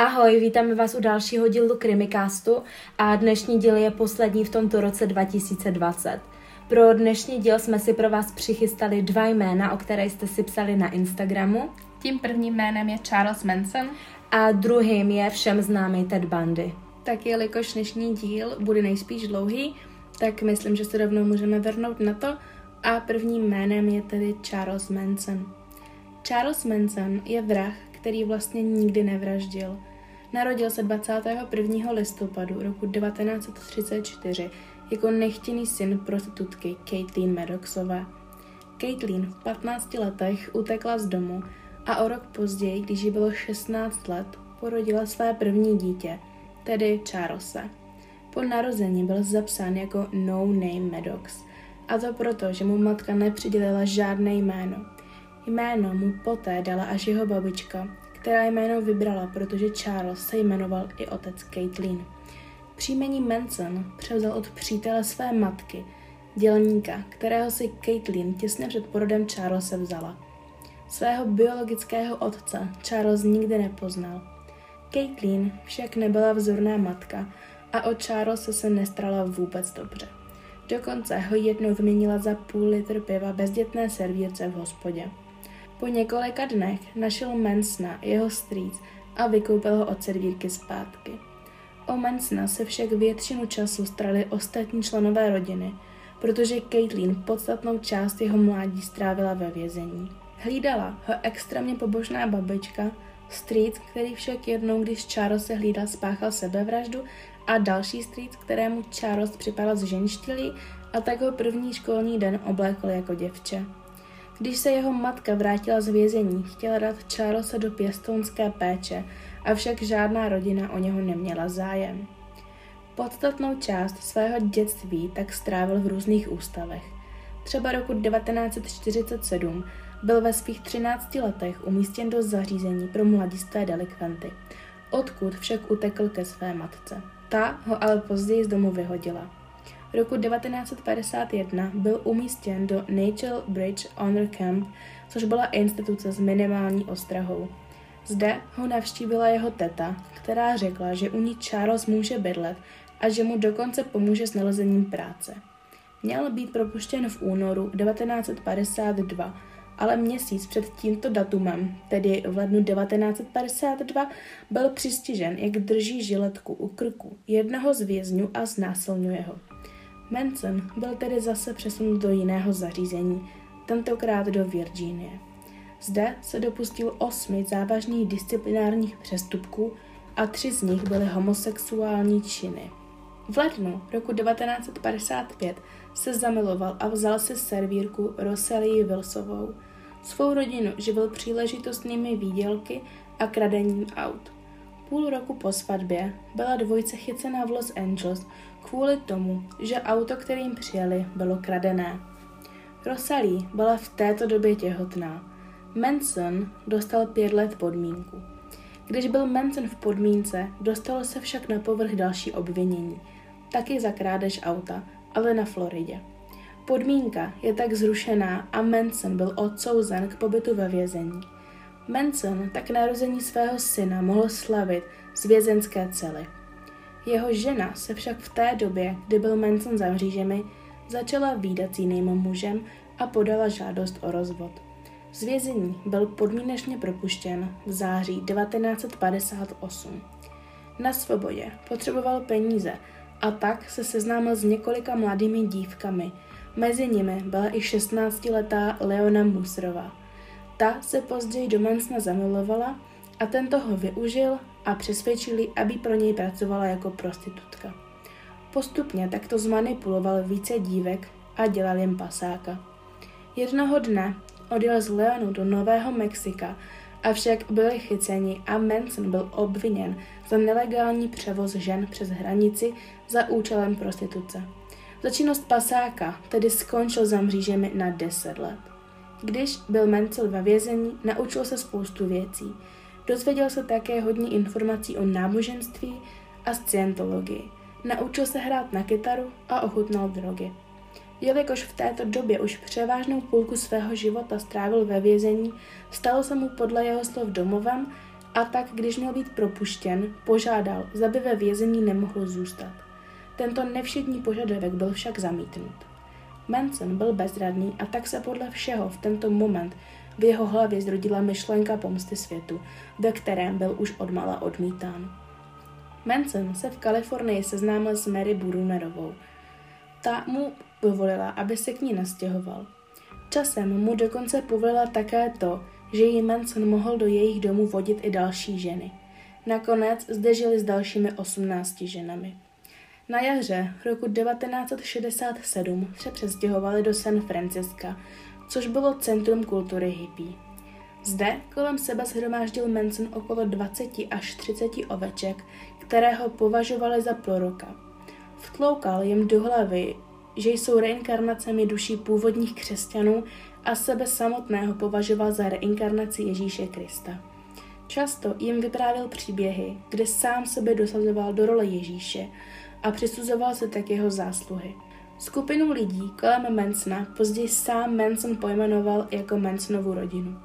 Ahoj, vítáme vás u dalšího dílu Krimicastu a dnešní díl je poslední v tomto roce 2020. Pro dnešní díl jsme si pro vás přichystali dva jména, o které jste si psali na Instagramu. Tím prvním jménem je Charles Manson. A druhým je všem známý Ted Bundy. Tak jelikož dnešní díl bude nejspíš dlouhý, tak myslím, že se rovnou můžeme vrnout na to. A prvním jménem je tedy Charles Manson. Charles Manson je vrah, který vlastně nikdy nevraždil. Narodil se 21. listopadu roku 1934 jako nechtěný syn prostitutky Caitlin Maddoxové. Caitlin v 15 letech utekla z domu a o rok později, když jí bylo 16 let, porodila své první dítě, tedy Charlesa. Po narození byl zapsán jako No Name Maddox, a to proto, že mu matka nepřidělila žádné jméno. Jméno mu poté dala až jeho babička, která jméno vybrala, protože Charles se jmenoval i otec Caitlin. Příjmení Manson převzal od přítele své matky, dělníka, kterého si Caitlin těsně před porodem Charlesa vzala. Svého biologického otce Charles nikdy nepoznal. Caitlin však nebyla vzorná matka a o Charlesa se nestrala vůbec dobře. Dokonce ho jednou vyměnila za půl litr piva bezdětné servírce v hospodě. Po několika dnech našel Mansona jeho strýc a vykoupil ho od servírky zpátky. O Mansona se však většinu času strali ostatní členové rodiny, protože Caitlin podstatnou část jeho mládí strávila ve vězení. Hlídala ho extrémně pobožná babička, strýc, který však jednou, když Charles se hlídal, spáchal sebevraždu a další strýc, kterému Charles připadal z ženštilí a tak ho první školní den oblékl jako děvče. Když se jeho matka vrátila z vězení, chtěla dát Charlesa do pěstounské péče, avšak žádná rodina o něho neměla zájem. Podstatnou část svého dětství tak strávil v různých ústavech. Třeba roku 1947 byl ve svých 13 letech umístěn do zařízení pro mladisté delikventy, odkud však utekl ke své matce. Ta ho ale později z domu vyhodila. Roku 1951 byl umístěn do Nature Bridge Honor Camp, což byla instituce s minimální ostrahou. Zde ho navštívila jeho teta, která řekla, že u ní Charles může bydlet a že mu dokonce pomůže s nalezením práce. Měl být propuštěn v únoru 1952, ale měsíc před tímto datumem, tedy v lednu 1952, byl přistižen, jak drží žiletku u krku jednoho z vězňů a znásilňuje ho. Manson byl tedy zase přesunut do jiného zařízení, tentokrát do Virginie. Zde se dopustil osmi závažných disciplinárních přestupků a tři z nich byly homosexuální činy. V lednu roku 1955 se zamiloval a vzal si servírku Rosalie Wilsovou. Svou rodinu živil příležitostnými výdělky a kradením aut. Půl roku po svatbě byla dvojice chycená v Los Angeles kvůli tomu, že auto, kterým přijeli, bylo kradené. Rosalie byla v této době těhotná. Manson dostal pět let podmínku. Když byl Manson v podmínce, dostalo se však na povrch další obvinění, taky za krádež auta, ale na Floridě. Podmínka je tak zrušená a Manson byl odsouzen k pobytu ve vězení. Manson tak narození svého syna mohl slavit z vězenské cely. Jeho žena se však v té době, kdy byl Manson za mřížemi, začala výdat s jiným mužem a podala žádost o rozvod. Z vězení byl podmínečně propuštěn v září 1958. Na svobodě potřeboval peníze a tak se seznámil s několika mladými dívkami. Mezi nimi byla i 16-letá Leona Musrová. Ta se později do Mansona zamilovala a tento ho využil a přesvědčili, aby pro něj pracovala jako prostitutka. Postupně takto zmanipuloval více dívek a dělal jim pasáka. Jednoho dne odjel z Leonu do Nového Mexika, avšak byli chyceni a Manson byl obviněn za nelegální převoz žen přes hranici za účelem prostituce. Za činnost pasáka tedy skončil za mřížemi na 10 let. Když byl Mansell ve vězení, naučil se spoustu věcí – Dozvěděl se také hodně informací o náboženství a scientologii. Naučil se hrát na kytaru a ochutnal drogy. Jelikož v této době už převážnou půlku svého života strávil ve vězení, stalo se mu podle jeho slov domovem A tak, když měl být propuštěn, požádal, zda ve vězení nemohl zůstat. Tento nevšední požadavek byl však zamítnut. Manson byl bezradný a tak se podle všeho v tento moment v jeho hlavě zrodila myšlenka pomsty světu, ve kterém byl už odmala odmítán. Manson se v Kalifornii seznámil s Mary Brunerovou. Ta mu povolila, aby se k ní nastěhoval. Časem mu dokonce povolila také to, že jí Manson mohl do jejich domu vodit i další ženy. Nakonec zde žili s dalšími 18 ženami. Na jaře roku 1967 se přestěhovali do San Franciska, což bylo centrum kultury hippie. Zde kolem sebe shromáždil Manson okolo 20 až 30 oveček, které ho považovali za proroka. Vtloukal jim do hlavy, že jsou reinkarnacemi duší původních křesťanů a sebe samotného považoval za reinkarnaci Ježíše Krista. Často jim vyprávěl příběhy, kde sám sebe dosazoval do role Ježíše a přisuzoval se tak jeho zásluhy. Skupinu lidí kolem Mansona později sám Manson pojmenoval jako Mansonovu rodinu.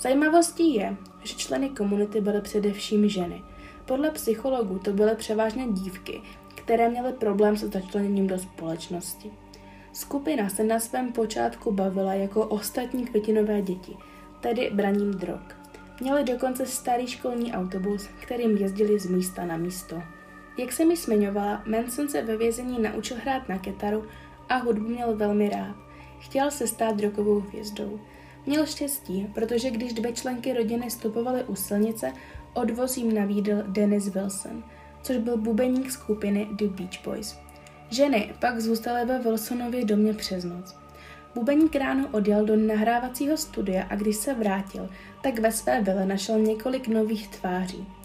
Zajímavostí je, že členy komunity byly především ženy. Podle psychologů to byly převážně dívky, které měly problém se začleněním do společnosti. Skupina se na svém počátku bavila jako ostatní květinové děti, tedy braním drog. Měli dokonce starý školní autobus, kterým jezdili z místa na místo. Jak jsem mi zmiňovala, Manson se ve vězení naučil hrát na kytaru a hudbu měl velmi rád. Chtěl se stát drogovou hvězdou. Měl štěstí, protože když dvě členky rodiny stopovaly u silnice, odvoz jim navídl Dennis Wilson, což byl bubeník skupiny The Beach Boys. Ženy pak zůstaly ve Wilsonově domě přes noc. Bubeník ráno odjel do nahrávacího studia a když se vrátil, tak ve své vile našel několik nových tváří.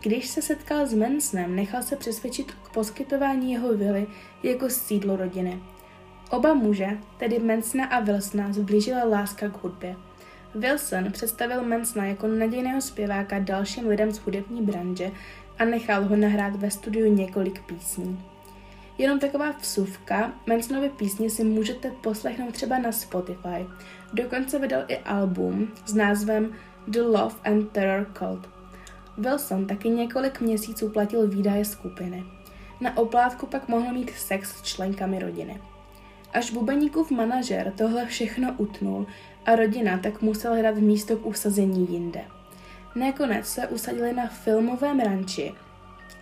Když se setkal s Mansonem, nechal se přesvědčit k poskytování jeho vily jako sídlo rodiny. Oba muže, tedy Mansona a Wilsona, zblížila láska k hudbě. Wilson představil Mansona jako nadějného zpěváka dalším lidem z hudební branže a nechal ho nahrát ve studiu několik písní. Jenom taková vsuvka, Mansonovy písně si můžete poslechnout třeba na Spotify. Dokonce vydal i album s názvem The Love and Terror Cult. Wilson taky několik měsíců platil výdaje skupiny. Na oplátku pak mohl mít sex s členkami rodiny. Až bubeníkův manažer tohle všechno utnul a rodina tak musela hrát místo k usazení jinde. Nakonec se usadili na filmovém ranči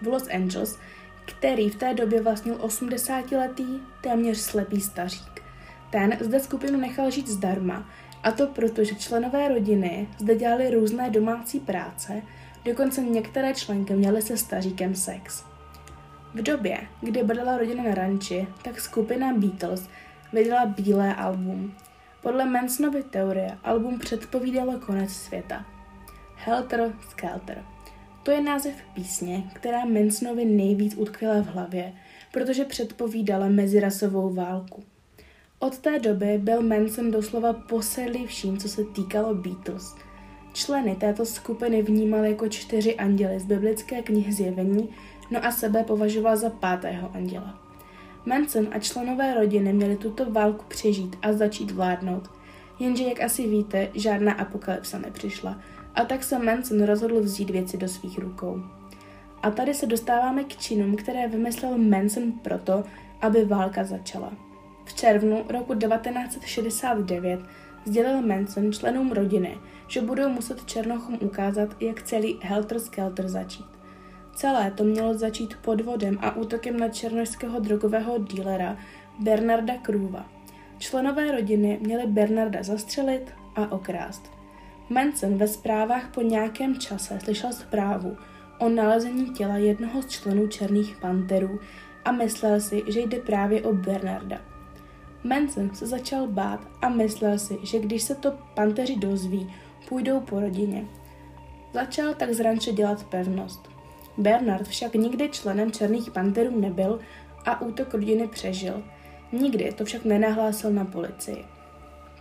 v Los Angeles, který v té době vlastnil 80-letý, téměř slepý stařík. Ten zde skupinu nechal žít zdarma, a to proto, že členové rodiny zde dělali různé domácí práce Dokonce některé členky měly se staříkem sex. V době, kdy bydlela rodina na ranči, tak skupina Beatles vydala bílé album. Podle Mansonovy teorie album předpovídalo konec světa. Helter Skelter. To je název písně, která Mansonovi nejvíc utkvěla v hlavě, protože předpovídala mezirasovou válku. Od té doby byl Manson doslova posedlý vším, co se týkalo Beatles – Členy této skupiny vnímal jako čtyři anděly z biblické knihy Zjevení, no a sebe považoval za pátého anděla. Manson a členové rodiny měli tuto válku přežít a začít vládnout. Jenže, jak asi víte, žádná apokalypsa nepřišla a tak se Manson rozhodl vzít věci do svých rukou. A tady se dostáváme k činům, které vymyslel Manson proto, aby válka začala. V červnu roku 1969 sdělil Manson členům rodiny, že budou muset Černochům ukázat, jak celý Helter Skelter začít. Celé to mělo začít podvodem a útokem na černožského drogového dílera Bernarda Krůva. Členové rodiny měli Bernarda zastřelit a okrást. Manson ve zprávách po nějakém čase slyšel zprávu o nalezení těla jednoho z členů Černých panterů a myslel si, že jde právě o Bernarda. Manson se začal bát a myslel si, že když se to panteři dozví, půjdou po rodině. Začal tak z ranče dělat pevnost. Bernard však nikdy členem Černých panterů nebyl a útok rodiny přežil. Nikdy to však nenahlásil na policii.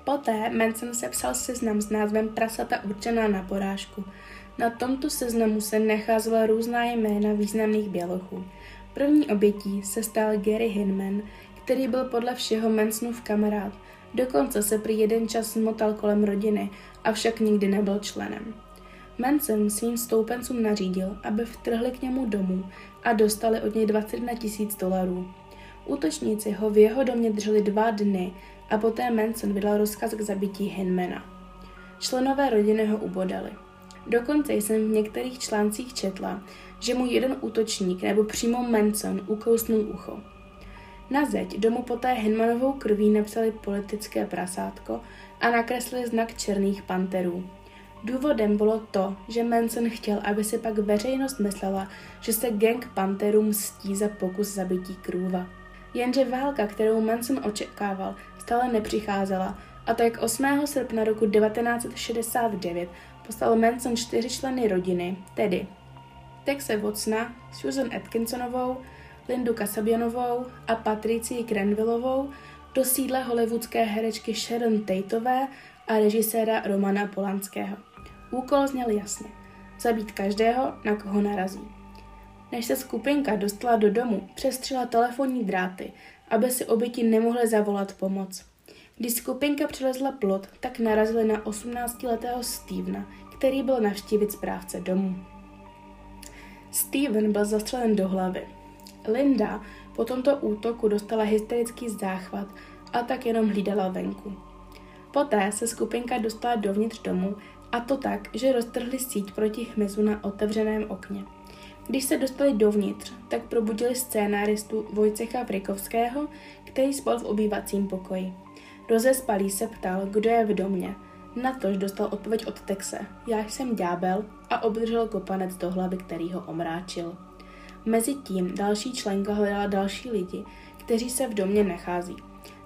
Poté Manson sepsal seznam s názvem Prasata určená na porážku. Na tomto seznamu se nacházela různá jména významných bělochů. První obětí se stal Gary Hinman, který byl podle všeho Mansonův kamarád. Dokonce se prý jeden čas motal kolem rodiny, avšak nikdy nebyl členem. Manson svým stoupencům nařídil, aby vtrhli k němu domů a dostali od něj 21 tisíc dolarů. Útočníci ho v jeho domě drželi dva dny a poté Manson vydal rozkaz k zabití Hinmana. Členové rodiny ho ubodali. Dokonce jsem v některých článcích četla, že mu jeden útočník nebo přímo Manson ukousnul ucho. Na zeď domu poté Hinmanovou krví napsali politické prasátko a nakreslili znak černých panterů. Důvodem bylo to, že Manson chtěl, aby si pak veřejnost myslela, že se gang panterů mstí za pokus zabití krůva. Jenže válka, kterou Manson očekával, stále nepřicházela a tak 8. srpna roku 1969 poslal Manson čtyři členy rodiny, tedy Texe Watsona, Susan Atkinsonovou, Lindu Kasabianovou a Patricii Grenvillovou do sídla hollywoodské herečky Sharon Tateové a režiséra Romana Polanského. Úkol zněl jasně. Zabít každého, na koho narazí. Než se skupinka dostala do domu, přestřela telefonní dráty, aby si oběti nemohly zavolat pomoc. Když skupinka přelezla plot, tak narazili na 18-letého Stevena, který byl navštívit správce domu. Steven byl zastřelen do hlavy. Linda po tomto útoku dostala hysterický záchvat a tak jenom hlídala venku. Poté se skupinka dostala dovnitř domu a to tak, že roztrhli síť proti chmyzu na otevřeném okně. Když se dostali dovnitř, tak probudili scénáristu Vojcecha Vrikovského, který spal v obývacím pokoji. Rozespalý se ptal, kdo je v domě. Na tož dostal odpověď od Texe. Já jsem ďábel a obdržel kopanec do hlavy, který ho omráčil. Mezitím další členka hledala další lidi, kteří se v domě nachází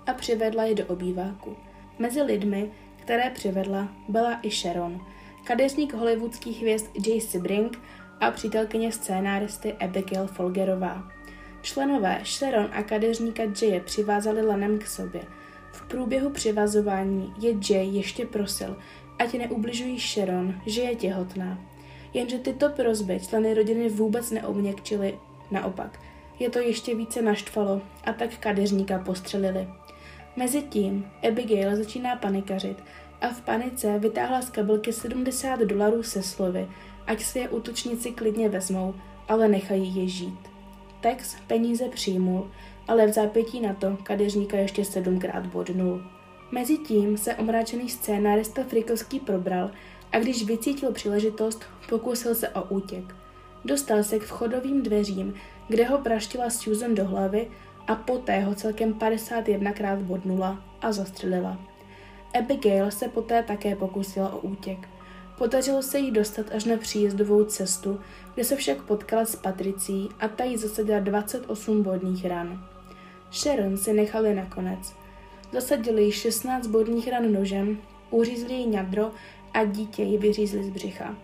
a přivedla je do obýváku. Mezi lidmi, které přivedla, byla i Sharon, kadeřník hollywoodských hvězd Jay Sebring a přítelkyně scénáristy Abigail Folgerová. Členové Sharon a kadeřníka Jaye přivázali lanem k sobě. V průběhu přivazování je Jay ještě prosil, ať neubližují Sharon, že je těhotná. Jenže tyto prozby členy rodiny vůbec neobněkčily, naopak. Je to ještě více naštvalo a tak kadeřníka postřelili. Mezitím Abigail začíná panikařit a v panice vytáhla z kabelky 70 dolarů se slovy, ať si je útočníci klidně vezmou, ale nechají je žít. Tex peníze přijmul, ale v zápětí na to kadeřníka ještě sedmkrát bodnul. Mezitím se omráčený scénárista Frikovský probral a když vycítil příležitost, pokusil se o útěk. Dostal se k vchodovým dveřím, kde ho praštila Susan do hlavy a poté ho celkem 51krát bodnula a zastřelila. Abigail se poté také pokusila o útěk. Podařilo se jí dostat až na příjezdovou cestu, kde se však potkala s Patricí a ta jí zasadila 28 bodných ran. Sharon si nechali nakonec. Zasadili jí 16 bodných ran nožem, uřízli jí ňadro a dítě ji vyřízli z břicha.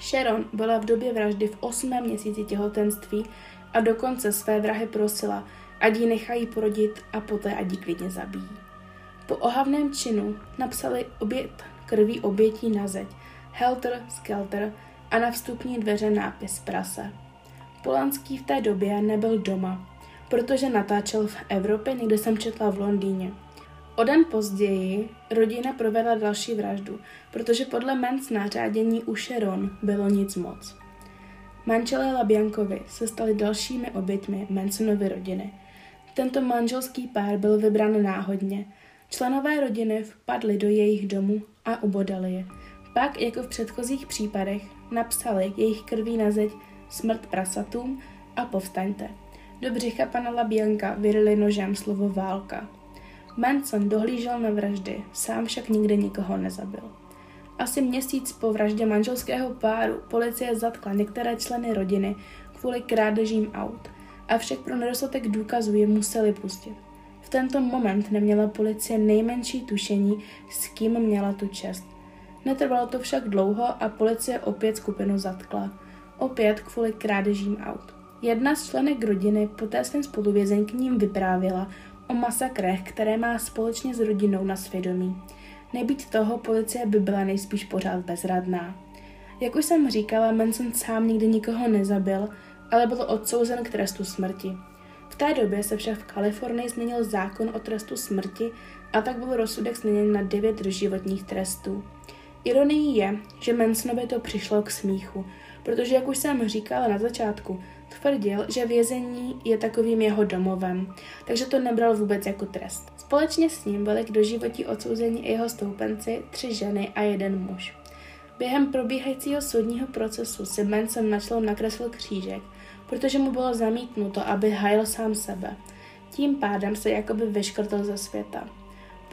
Sharon byla v době vraždy v osmém měsíci těhotenství a dokonce své vrahy prosila, ať ji nechají porodit a poté ať ji klidně zabijí. Po ohavném činu napsali obět krví obětí na zeď, helter skelter a na vstupní dveře nápis prase. Polanský v té době nebyl doma, protože natáčel v Evropě, někde jsem četla v Londýně. O den později rodina provedla další vraždu, protože podle Mens nářádění u Sharon bylo nic moc. Manželé Labiankovi se stali dalšími oběťmi Mansonovy rodiny. Tento manželský pár byl vybrán náhodně. Členové rodiny vpadli do jejich domu a ubodali je. Pak, jako v předchozích případech, napsali jejich krví na zeď smrt prasatům a povstaňte. Do břicha pana Labianka vyrili nožem slovo válka. Manson dohlížel na vraždy, sám však nikdy nikoho nezabil. Asi měsíc po vraždě manželského páru policie zatkla některé členy rodiny kvůli krádežím aut, avšak pro nedostatek důkazů je museli pustit. V tento moment neměla policie nejmenší tušení, s kým měla tu čest. Netrvalo to však dlouho a policie opět skupinu zatkla. Opět kvůli krádežím aut. Jedna z členek rodiny poté svým spoluvězeňkním vyprávěla o masakrech, které má společně s rodinou na svědomí. Nebýt toho, policie by byla nejspíš pořád bezradná. Jak už jsem říkala, Manson sám nikdy nikoho nezabil, ale byl odsouzen k trestu smrti. V té době se však v Kalifornii změnil zákon o trestu smrti a tak byl rozsudek změněn na devět životních trestů. Ironií je, že Mansonovi to přišlo k smíchu, protože, jak už jsem říkala na začátku, tvrdil, že vězení je takovým jeho domovem, takže to nebral vůbec jako trest. Společně s ním byli k doživotí odsouzení jeho stoupenci, tři ženy a jeden muž. Během probíhajícího soudního procesu si Manson načlo nakreslil křížek, protože mu bylo zamítnuto, aby hajil sám sebe. Tím pádem se jakoby vyškrtl ze světa.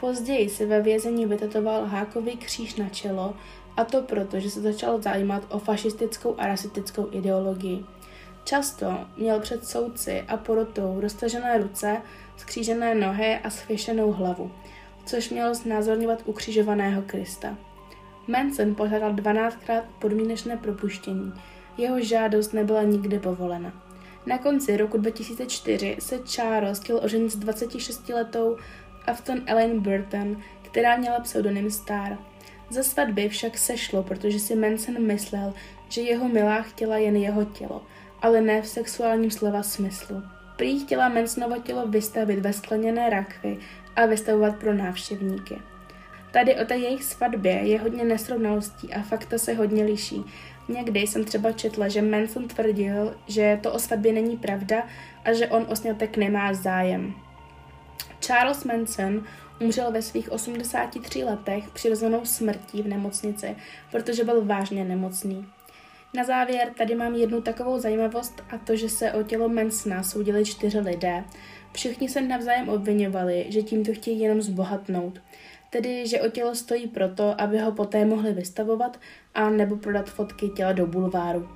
Později si ve vězení vytetoval hákový kříž na čelo, a to proto, že se začal zajímat o fašistickou a rasistickou ideologii. Často měl před soudci a porotou roztažené ruce, skřížené nohy a schvěšenou hlavu, což mělo znázorňovat ukřižovaného Krista. Manson požádal 12krát podmínečné propuštění. Jeho žádost nebyla nikdy povolena. Na konci roku 2004 se Charles chtěl oženit s 26-letou Afton Elaine Burton, která měla pseudonym Star. Ze svatby však sešlo, protože si Manson myslel, že jeho milá chtěla jen jeho tělo, ale ne v sexuálním slova smyslu. Prý chtěla Mansonovo tělo vystavit ve skleněné rakvi a vystavovat pro návštěvníky. Tady o té jejich svatbě je hodně nesrovnalostí a fakta se hodně liší. Někdy jsem třeba četla, že Manson tvrdil, že to o svatbě není pravda a že on o snětek nemá zájem. Charles Manson umřel ve svých 83 letech přirozenou smrtí v nemocnici, protože byl vážně nemocný. Na závěr tady mám jednu takovou zajímavost a to, že se o tělo Mansona soudili čtyři lidé. Všichni se navzájem obvinovali, že tímto chtějí jenom zbohatnout. Tedy, že o tělo stojí proto, aby ho poté mohli vystavovat a nebo prodat fotky těla do bulváru.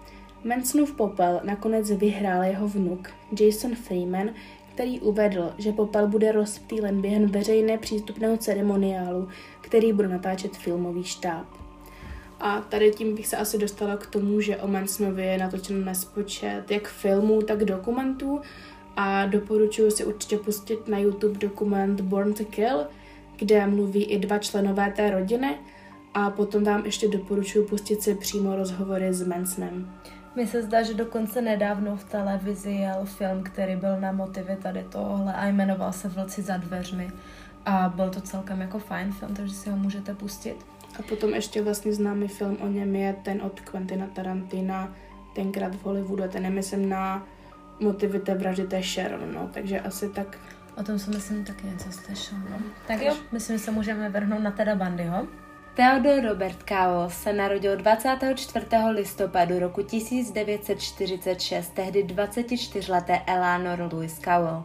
Mansonův popel nakonec vyhrál jeho vnuk Jason Freeman, který uvedl, že popel bude rozptýlen během veřejné přístupného ceremoniálu, který bude natáčet filmový štáb. A tady tím bych se asi dostala k tomu, že o Mansonovi je natočen nespočet jak filmů, tak dokumentů a doporučuji si určitě pustit na YouTube dokument Born to Kill, kde mluví i dva členové té rodiny a potom vám ještě doporučuji pustit si přímo rozhovory s Mansonem. Mi se zdá, že dokonce nedávno v televizi jel film, který byl na motivy tady tohle a jmenoval se Vlci za dveřmi. A byl to celkem jako fajn film, takže si ho můžete pustit. A potom ještě vlastně známý film o něm je ten od Quentina Tarantina, tenkrát v Hollywoodu, ten nemyslím na motivy té vraždy té Sharon, no, takže asi tak... O tom jsem myslím taky něco slyšel, no. Tak jo, myslím, že se můžeme vrhnout na teda Bandyho. Theodor Robert Cowell se narodil 24. listopadu roku 1946 tehdy 24-leté Eleanor Louis Cowell,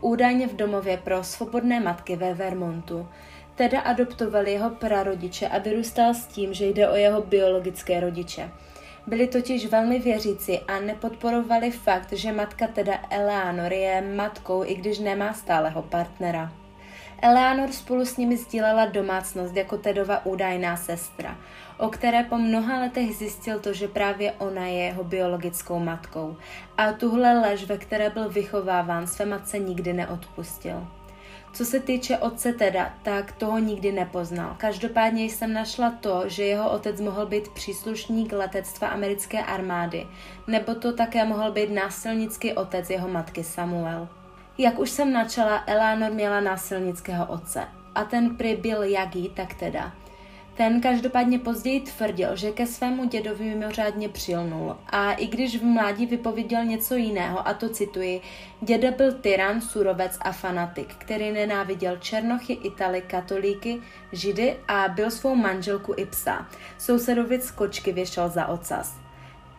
údajně v domově pro svobodné matky ve Vermontu. Teda adoptovali jeho prarodiče a vyrůstal s tím, že jde o jeho biologické rodiče. Byli totiž velmi věřící a nepodporovali fakt, že matka teda Eleanor je matkou, i když nemá stáleho partnera. Eleanor spolu s nimi sdílela domácnost jako Tedova údajná sestra, o které po mnoha letech zjistil to, že právě ona je jeho biologickou matkou. A tuhle lež, ve které byl vychováván, své matce nikdy neodpustil. Co se týče otce teda, tak toho nikdy nepoznal. Každopádně jsem našla to, že jeho otec mohl být příslušník letectva americké armády, nebo to také mohl být násilnický otec jeho matky Samuel. Jak už jsem načala, Eleanor měla násilnického otce. A ten prý byl Jagý, tak teda. Ten každopádně později tvrdil, že ke svému dědovi mimořádně přilnul a i když v mládí vypověděl něco jiného, a to cituji, děda byl tyran, surovec a fanatik, který nenáviděl černochy, italy, katolíky, židy a byl svou manželku i psa. Sousedovic kočky věšel za ocas.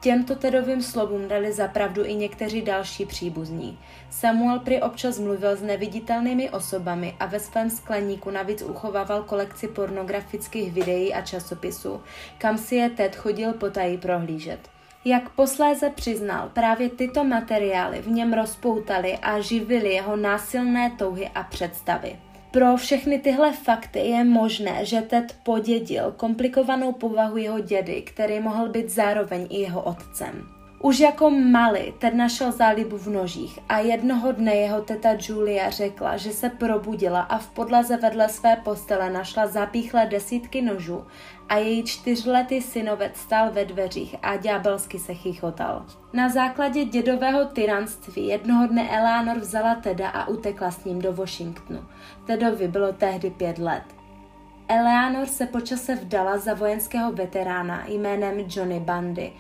Těmto Tedovým slovům dali zapravdu i někteří další příbuzní. Samuel prý občas mluvil s neviditelnými osobami a ve svém skleníku navíc uchovával kolekci pornografických videí a časopisů, kam si je Ted chodil potají prohlížet. Jak posléze přiznal, právě tyto materiály v něm rozpoutali a živili jeho násilné touhy a představy. Pro všechny tyhle fakty je možné, že Ted podědil komplikovanou povahu jeho dědy, který mohl být zároveň i jeho otcem. Už jako malý Ted našel zálibu v nožích a jednoho dne jeho teta Julia řekla, že se probudila a v podlaze vedle své postele našla zapíchlé desítky nožů a její čtyřletý synovec stál ve dveřích a ďábelsky se chichotal. Na základě dědového tyranství jednoho dne Eleanor vzala Teda a utekla s ním do Washingtonu. Tedovi bylo tehdy pět let. Eleanor se počase vdala za vojenského veterána jménem Johnny Bundy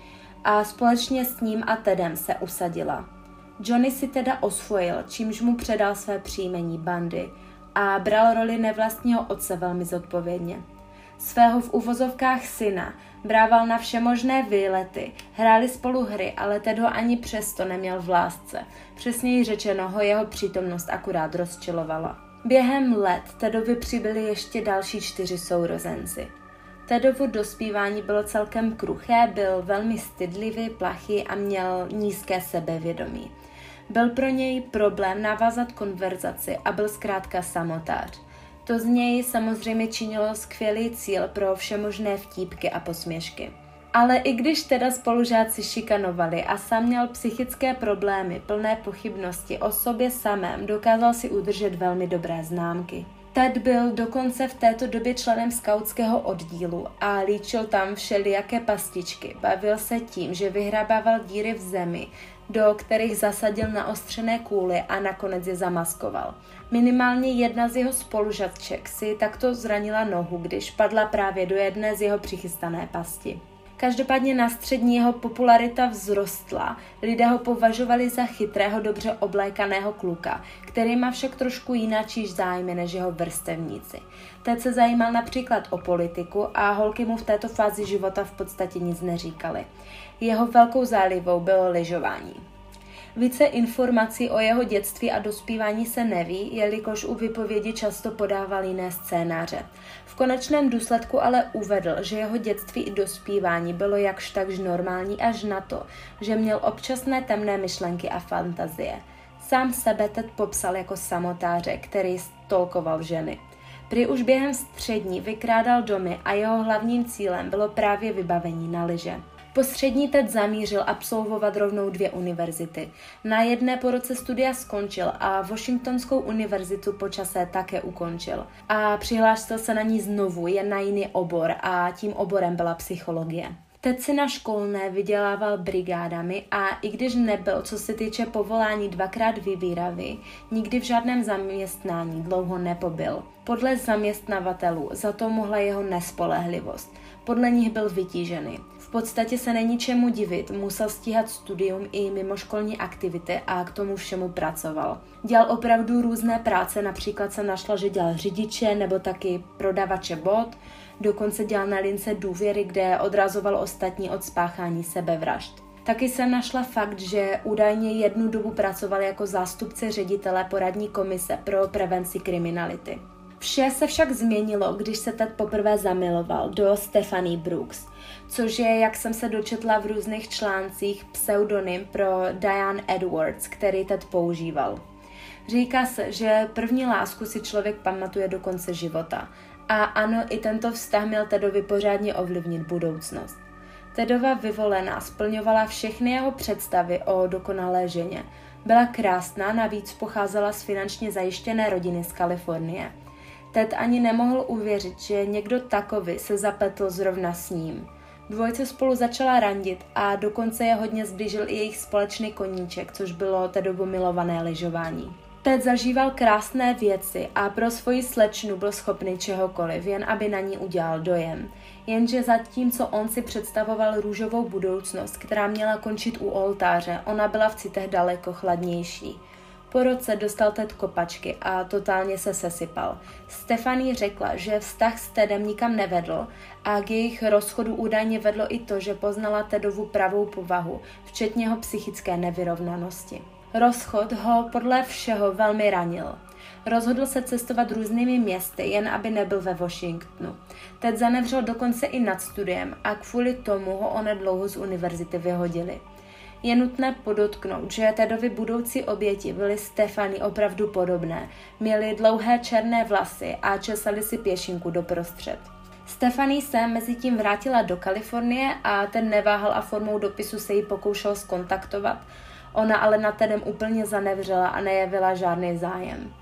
a společně s ním a Tedem se usadila. Johnny si teda osvojil, čímž mu předal své příjmení Bundy a bral roli nevlastního otce velmi zodpovědně. Svého v uvozovkách syna brával na všemožné výlety, hráli spolu hry, ale Ted ho ani přesto neměl v lásce. Přesněji řečeno ho jeho přítomnost akurát rozčilovala. Během let Tedovi přibyli ještě další čtyři sourozenci. Tedovo dospívání bylo celkem kruché, byl velmi stydlivý, plachý a měl nízké sebevědomí. Byl pro něj problém navázat konverzaci a byl zkrátka samotář. To z něj samozřejmě činilo skvělý cíl pro všemožné vtípky a posměšky. Ale i když teda spolužáci šikanovali a sám měl psychické problémy, plné pochybnosti o sobě samém, dokázal si udržet velmi dobré známky. Ted byl dokonce v této době členem skautského oddílu a líčil tam všelijaké pastičky. Bavil se tím, že vyhrabával díry v zemi, do kterých zasadil naostřené kůly a nakonec je zamaskoval. Minimálně jedna z jeho spolužadček si takto zranila nohu, když padla právě do jedné z jeho přichystané pasti. Každopádně na střední jeho popularita vzrostla. Lidé ho považovali za chytrého, dobře oblékaného kluka, který má však trošku jináčíž zájmy než jeho vrstevníci. Teď se zajímal například o politiku a holky mu v této fázi života v podstatě nic neříkaly. Jeho velkou zálivou bylo lyžování. Více informací o jeho dětství a dospívání se neví, jelikož u vypovědi často podával jiné scénáře. V konečném důsledku ale uvedl, že jeho dětství i dospívání bylo jakž takž normální až na to, že měl občasné temné myšlenky a fantazie. Sám sebe teď popsal jako samotáře, který stolkoval ženy. Prý už během střední vykrádal domy a jeho hlavním cílem bylo právě vybavení na lyže. Po střední teď zamířil absolvovat rovnou dvě univerzity. Na jedné po roce studia skončil a Washingtonskou univerzitu počasé také ukončil. A přihlásil se na ní znovu, jen na jiný obor a tím oborem byla psychologie. Teď si na školné vydělával brigádami a i když nebyl, co se týče povolání dvakrát vybíravý, nikdy v žádném zaměstnání dlouho nepobyl. Podle zaměstnavatelů za to mohla jeho nespolehlivost. Podle nich byl vytížený. V podstatě se není čemu divit, musel stíhat studium i mimoškolní aktivity a k tomu všemu pracoval. Dělal opravdu různé práce, například se našla, že dělal řidiče nebo taky prodavače bot, dokonce dělal na lince důvěry, kde odrazoval ostatní od spáchání sebevražd. Taky se našla fakt, že údajně jednu dobu pracoval jako zástupce ředitele poradní komise pro prevenci kriminality. Vše se však změnilo, když se Ted poprvé zamiloval do Stephanie Brooks, což je, jak jsem se dočetla v různých článcích, pseudonym pro Diane Edwards, který Ted používal. Říká se, že první lásku si člověk pamatuje do konce života. A ano, i tento vztah měl Tedovi pořádně ovlivnit budoucnost. Tedova vyvolená splňovala všechny jeho představy o dokonalé ženě. Byla krásná, navíc pocházela z finančně zajištěné rodiny z Kalifornie – Ted ani nemohl uvěřit, že někdo takový se zapletl zrovna s ním. Dvojce spolu začala randit a dokonce je hodně zblížil i jejich společný koníček, což bylo Tedovo milované lyžování. Ted zažíval krásné věci a pro svoji slečnu byl schopný čehokoliv, jen aby na ní udělal dojem. Jenže zatímco on si představoval růžovou budoucnost, která měla končit u oltáře, ona byla v citech daleko chladnější. Po roce dostal Ted kopačky a totálně se sesypal. Stefanie řekla, že vztah s Tedem nikam nevedl a k jejich rozchodu údajně vedlo i to, že poznala Tedovu pravou povahu, včetně jeho psychické nevyrovnanosti. Rozchod ho podle všeho velmi ranil. Rozhodl se cestovat různými městy, jen aby nebyl ve Washingtonu. Ted zanevřel dokonce i nad studiem a kvůli tomu ho onedlouho z univerzity vyhodili. Je nutné podotknout, že Tedovi budoucí oběti byly Stefany opravdu podobné. Měly dlouhé černé vlasy a česali si pěšinku do prostřed. Stefany se mezi tím vrátila do Kalifornie a ten neváhal a formou dopisu se jí pokoušel skontaktovat. Ona ale na Tedem úplně zanevřela a nejevila žádný zájem.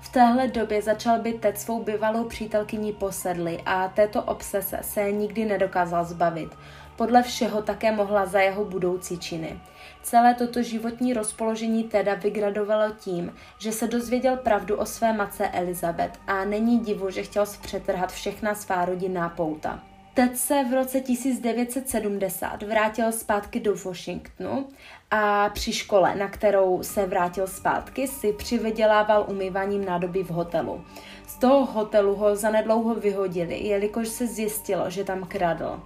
V téhle době začal být Ted svou bývalou přítelkyní posedli a této obsese se nikdy nedokázal zbavit. Podle všeho také mohla za jeho budoucí činy. Celé toto životní rozpoložení teda vygradovalo tím, že se dozvěděl pravdu o své matce Elizabeth a není divu, že chtěl zpřetrhat všechna svá rodinná pouta. Ted se v roce 1970 vrátil zpátky do Washingtonu a při škole, na kterou se vrátil zpátky, si přivydělával umýváním nádoby v hotelu. Z toho hotelu ho zanedlouho vyhodili, jelikož se zjistilo, že tam kradl.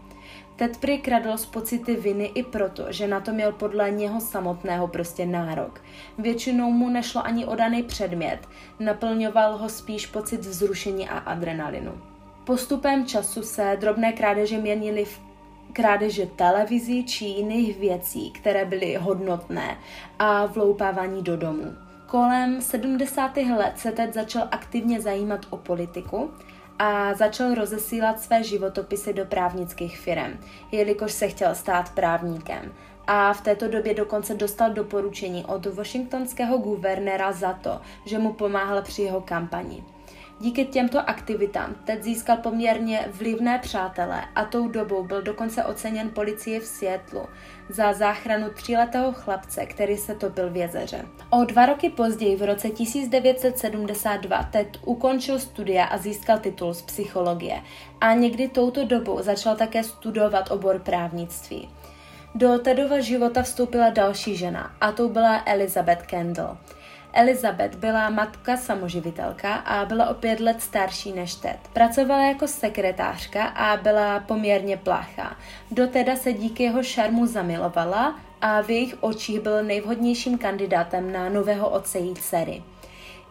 Ted prý kradl z pocity viny i proto, že na to měl podle něho samotného prostě nárok. Většinou mu nešlo ani o daný předmět, naplňoval ho spíš pocit vzrušení a adrenalinu. Postupem času se drobné krádeže měnily v krádeže televizí či jiných věcí, které byly hodnotné a vloupávání do domu. Kolem 70. let se teď začal aktivně zajímat o politiku a začal rozesílat své životopisy do právnických firm, jelikož se chtěl stát právníkem. A v této době dokonce dostal doporučení od washingtonského guvernéra za to, že mu pomáhal při jeho kampani. Díky těmto aktivitám Ted získal poměrně vlivné přátele a tou dobou byl dokonce oceněn policie v Seattleu za záchranu tříletého chlapce, který se topil v jezeře. O dva roky později, v roce 1972, Ted ukončil studia a získal titul z psychologie a někdy touto dobou začal také studovat obor právnictví. Do Tedova života vstoupila další žena a tou byla Elizabeth Kendall. Elizabeth byla matka samoživitelka a byla o pět let starší než Ted. Pracovala jako sekretářka a byla poměrně plachá. Do teda se díky jeho šarmu zamilovala a v jejich očích byl nejvhodnějším kandidátem na nového otce její dcery.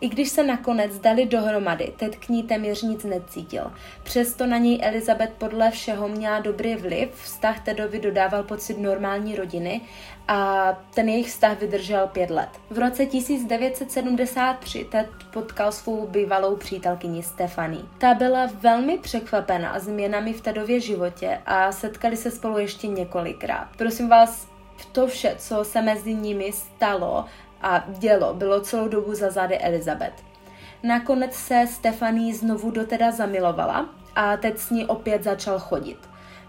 I když se nakonec dali dohromady, Ted k ní téměř nic necítil. Přesto na něj Elizabeth podle všeho měla dobrý vliv, vztah Tedovi dodával pocit normální rodiny a ten jejich vztah vydržel pět let. V roce 1973 Ted potkal svou bývalou přítelkyni Stefany. Ta byla velmi překvapená změnami v Tedově životě a setkali se spolu ještě několikrát. Prosím vás, to vše, co se mezi nimi stalo, a dělo bylo celou dobu za zády Elizabeth. Nakonec se Stephanie znovu do teda zamilovala a teď s ní opět začal chodit.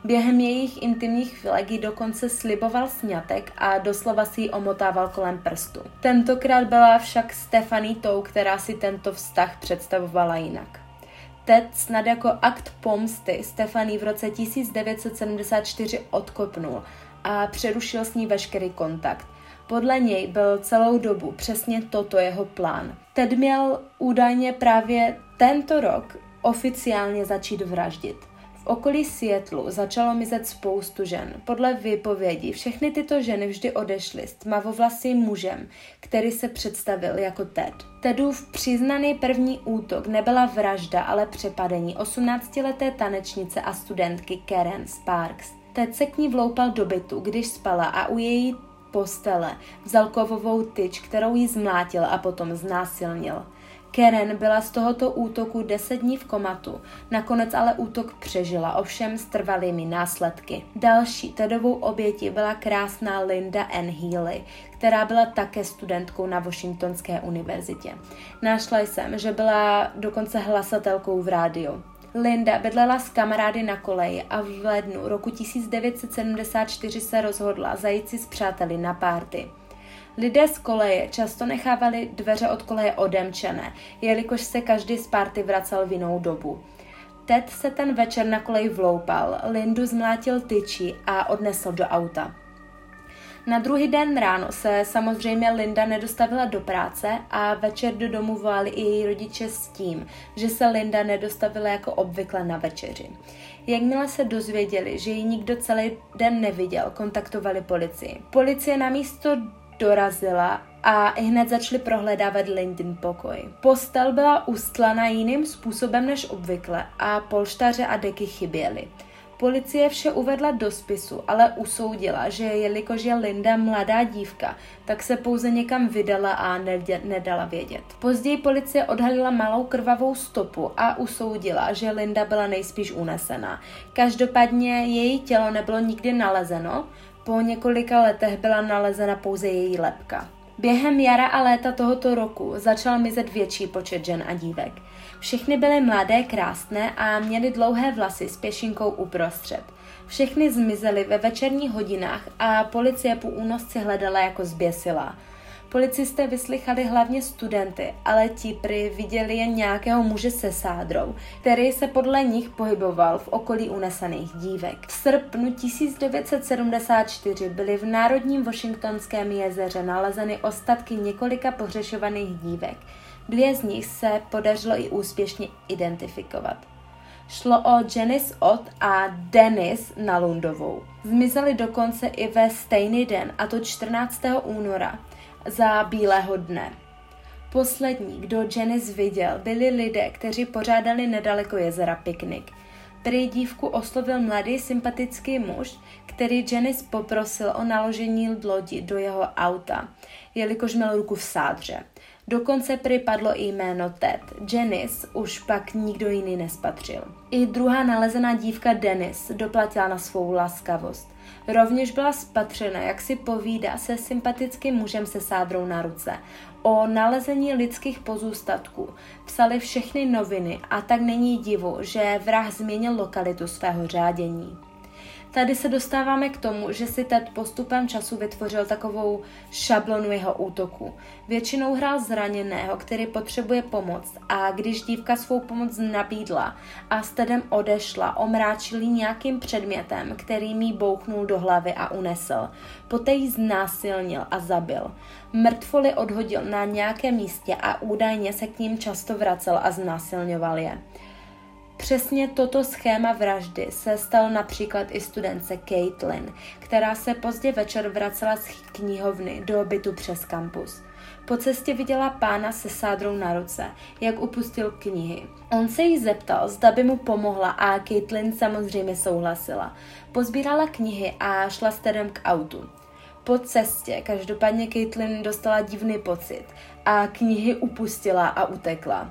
Během jejich intimních chvílek dokonce sliboval sňatek a doslova si ji omotával kolem prstu. Tentokrát byla však Stefanie tou, která si tento vztah představovala jinak. Ted snad jako akt pomsty Stefanie v roce 1974 odkopnul a přerušil s ní veškerý kontakt. Podle něj byl celou dobu přesně toto jeho plán. Ted měl údajně právě tento rok oficiálně začít vraždit. V okolí Seattleu začalo mizet spoustu žen. Podle výpovědi všechny tyto ženy vždy odešly s tmavovlasým mužem, který se představil jako Ted. Tedův přiznaný první útok nebyla vražda, ale přepadení 18-leté tanečnice a studentky Karen Sparks. Ted se k ní vloupal do bytu, když spala a u její postele, vzal kovovou tyč, kterou jí zmlátil a potom znásilnil. Karen byla z tohoto útoku deset dní v komatu, nakonec ale útok přežila, ovšem s trvalými následky. Další Tedovou oběti byla krásná Linda N. Healy, která byla také studentkou na Washingtonské univerzitě. Našla jsem, že byla dokonce hlasatelkou v rádiu. Linda bydlela s kamarády na koleji a v lednu roku 1974 se rozhodla zajít si s přáteli na párty. Lidé z koleje často nechávali dveře od koleje odemčené, jelikož se každý z párty vracel v jinou dobu. Ted se ten večer na koleji vloupal, Lindu zmlátil tyčí a odnesl do auta. Na druhý den ráno se samozřejmě Linda nedostavila do práce a večer do domu volali i její rodiče s tím, že se Linda nedostavila jako obvykle na večeři. Jakmile se dozvěděli, že ji nikdo celý den neviděl, kontaktovali policii. Policie na místo dorazila a hned začali prohledávat Lindin pokoj. Postel byla ustlaná jiným způsobem než obvykle a polštaře a deky chyběly. Policie vše uvedla do spisu, ale usoudila, že jelikož je Linda mladá dívka, tak se pouze někam vydala a nedala vědět. Později policie odhalila malou krvavou stopu a usoudila, že Linda byla nejspíš unesená. Každopádně její tělo nebylo nikdy nalezeno, po několika letech byla nalezena pouze její lepka. Během jara a léta tohoto roku začal mizet větší počet žen a dívek. Všechny byly mladé, krásné a měly dlouhé vlasy s pěšinkou uprostřed. Všechny zmizely ve večerních hodinách a policie po únosci hledala jako zběsila. Policisté vyslychali hlavně studenty, ale ti prý viděli jen nějakého muže se sádrou, který se podle nich pohyboval v okolí unesených dívek. V srpnu 1974 byly v Národním Washingtonském jezeře nalezeny ostatky několika pohřešovaných dívek. Dvě z nich se podařilo i úspěšně identifikovat. Šlo o Janice Ott a Dennis Nalundovou. Zmizeli dokonce i ve stejný den, a to 14. února za bílého dne. Poslední, kdo Janice viděl, byli lidé, kteří pořádali nedaleko jezera piknik. Prý dívku oslovil mladý sympatický muž, který Janice poprosil o naložení lodi do jeho auta, jelikož měl ruku v sádře. Dokonce připadlo i jméno Ted. Janice už pak nikdo jiný nespatřil. I druhá nalezená dívka Dennis doplatila na svou laskavost. Rovněž byla spatřena, jak si povídá se sympatickým mužem se sádrou na ruce. O nalezení lidských pozůstatků psali všechny noviny a tak není divu, že vrah změnil lokalitu svého řádění. Tady se dostáváme k tomu, že si Ted postupem času vytvořil takovou šablonu jeho útoku. Většinou hrál zraněného, který potřebuje pomoc a když dívka svou pomoc nabídla a s Tedem odešla, omráčil ji nějakým předmětem, který mi bouchnul do hlavy a unesl. Poté ji znásilnil a zabil. Mrtvoly odhodil na nějakém místě a údajně se k ním často vracel a znásilňoval je. Přesně toto schéma vraždy se stalo například i studence Caitlin, která se pozdě večer vracela z knihovny do bytu přes kampus. Po cestě viděla pána se sádrou na ruce, jak upustil knihy. On se jí zeptal, zda by mu pomohla a Caitlin samozřejmě souhlasila. Pozbírala knihy a šla s Tedem k autu. Po cestě každopádně Caitlin dostala divný pocit a knihy upustila a utekla.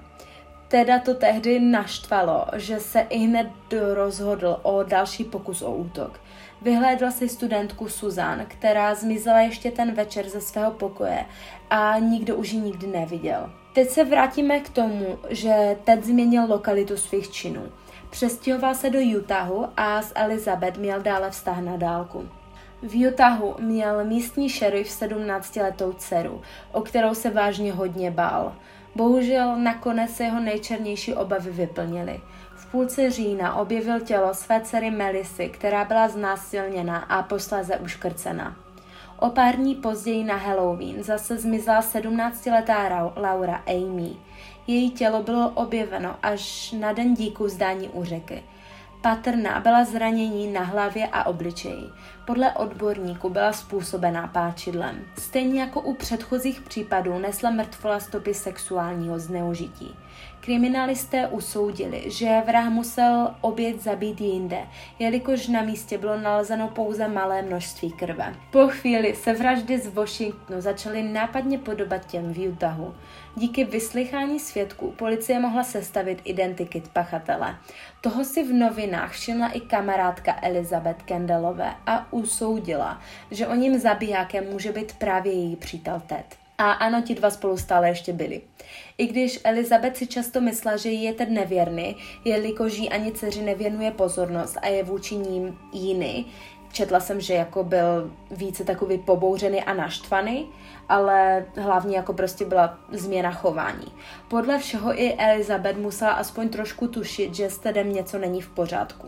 Teda to tehdy naštvalo, že se i hned rozhodl o další pokus o útok. Vyhlédl si studentku Suzan, která zmizela ještě ten večer ze svého pokoje a nikdo už ji nikdy neviděl. Teď se vrátíme k tomu, že Ted změnil lokalitu svých činů. Přestěhoval se do Utahu a s Elizabeth měl dále vztah na dálku. V Utahu měl místní šerif 17-letou dceru, o kterou se vážně hodně bál. Bohužel nakonec se jeho nejčernější obavy vyplnily. V půlce října objevil tělo své dcery Melisy, která byla znásilněna a posléze uškrcena. O pár dní později na Halloween zase zmizela 17-letá Laura Amy. Její tělo bylo objeveno až na den díku zdání u řeky. Patrná byla zranění na hlavě a obličeji. Podle odborníků byla způsobená páčidlem. Stejně jako u předchozích případů nesla mrtvola stopy sexuálního zneužití. Kriminalisté usoudili, že vrah musel oběť zabít jinde, jelikož na místě bylo nalezeno pouze malé množství krve. Po chvíli se vraždy z Washingtonu začaly nápadně podobat těm v Utahu. Díky vyslychání svědků policie mohla sestavit identikit pachatele. Toho si v novinách všimla i kamarádka Elizabeth Kendallové a usoudila, že o ním zabijákem může být právě její přítel Ted. A ano, ti dva spolu stále ještě byli. I když Elizabeth si často myslela, že je Ted nevěrný, jelikož jí ani dceři nevěnuje pozornost a je vůči ním jiný, četla jsem, že jako byl více takový pobouřený a naštvaný, ale hlavně jako prostě byla změna chování. Podle všeho i Elizabeth musela aspoň trošku tušit, že s Tedem něco není v pořádku.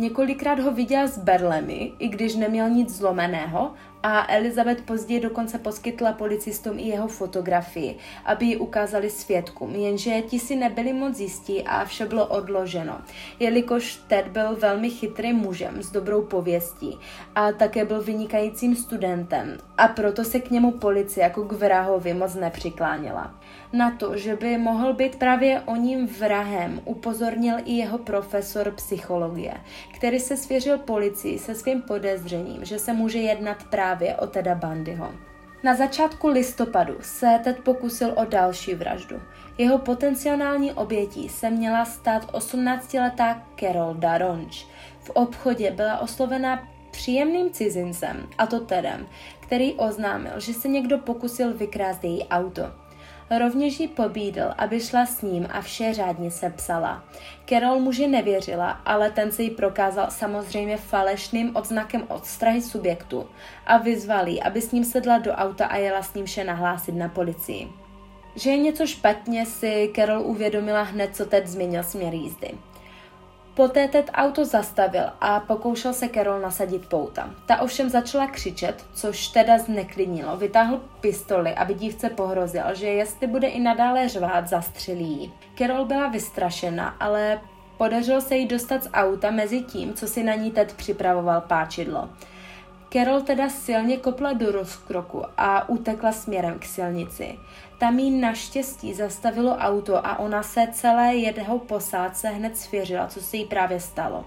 Několikrát ho viděla s berlemi, i když neměl nic zlomeného, a Elizabeth později dokonce poskytla policistům i jeho fotografii, aby ji ukázali svědkům, jenže ti si nebyli moc jistí a vše bylo odloženo, jelikož Ted byl velmi chytrým mužem s dobrou pověstí a také byl vynikajícím studentem a proto se k němu policie jako k vrahovi moc nepřikláněla. Na to, že by mohl být právě o ním vrahem, upozornil i jeho profesor psychologie, který se svěřil policii se svým podezřením, že se může jednat právě o Teda Bandyho. Na začátku listopadu se Ted pokusil o další vraždu. Jeho potenciální obětí se měla stát 18-letá Carol Daronč. V obchodě byla oslovena příjemným cizincem, a to Tedem, který oznámil, že se někdo pokusil vykrást její auto. Rovněž ji pobídl, aby šla s ním a vše řádně sepsala. Carol muži nevěřila, ale ten se jí prokázal samozřejmě falešným odznakem odstrahy subjektu a vyzval jí, aby s ním sedla do auta a jela s ním vše nahlásit na policii. Že je něco špatně, si Carol uvědomila hned, co teď změnil směr jízdy. Poté Ted auto zastavil a pokoušel se Carol nasadit pouta. Ta ovšem začala křičet, což teda zneklidnilo. Vytáhl pistoli, aby dívce pohrozil, že jestli bude i nadále řvát, zastřelí Carol byla vystrašena, ale podařilo se jí dostat z auta mezi tím, co si na ní Ted připravoval páčidlo. Carol teda silně kopla do rozkroku a utekla směrem k silnici. Tam jí naštěstí zastavilo auto a ona se celé jeho posádce hned svěřila, co se jí právě stalo.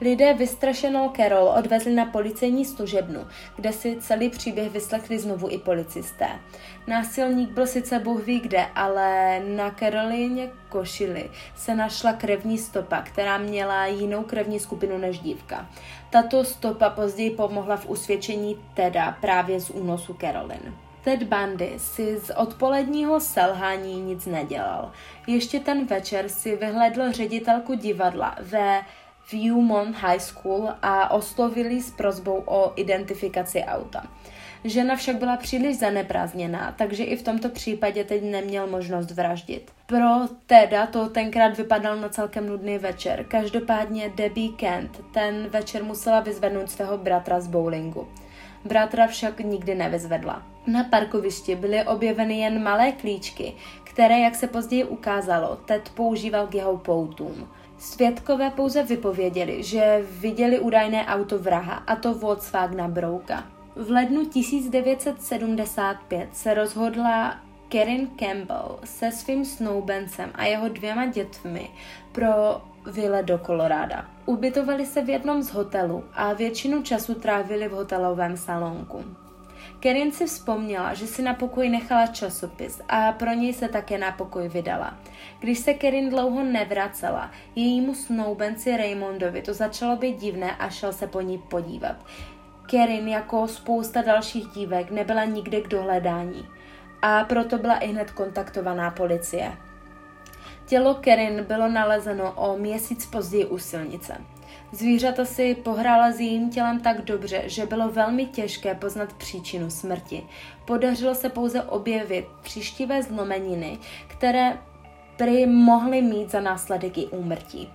Lidé vystrašenou Carol odvezli na policejní služebnu, kde si celý příběh vyslechli znovu i policisté. Násilník byl sice Bůh ví kde, ale na Carolině košili se našla krevní stopa, která měla jinou krevní skupinu než dívka. Tato stopa později pomohla v usvědčení teda právě z únosu Carolyn. Ted Bundy si z odpoledního selhání nic nedělal. Ještě ten večer si vyhledl ředitelku divadla ve Viewmont High School a oslovili s prozbou o identifikaci auta. Žena však byla příliš zaneprázdněná, takže i v tomto případě teď neměl možnost vraždit. Pro Teda to tenkrát vypadal na celkem nudný večer. Každopádně Debbie Kent ten večer musela vyzvednout svého bratra z bowlingu. Bratra však nikdy nevyzvedla. Na parkovišti byly objeveny jen malé klíčky, které, jak se později ukázalo, Ted používal k jeho poutům. Svědkové pouze vypověděli, že viděli údajné auto vraha, a to Volkswagena Brouka. V lednu 1975 se rozhodla Karen Campbell se svým snoubencem a jeho dvěma dětmi pro vile do Koloráda. Ubytovali se v jednom z hotelů a většinu času trávili v hotelovém salonku. Kerin si vzpomněla, že si na pokoj nechala časopis a pro něj se také na pokoj vydala. Když se Kerin dlouho nevracela, jejímu snoubenci Raymondovi to začalo být divné a šel se po ní podívat. Kerin jako spousta dalších dívek nebyla nikde k dohledání a proto byla i hned kontaktovaná policie. Tělo Kerin bylo nalezeno o měsíc později u silnice. Zvířata si pohrála s jejím tělem tak dobře, že bylo velmi těžké poznat příčinu smrti. Podařilo se pouze objevit příštivé zlomeniny, které prý mohly mít za následek i úmrtí.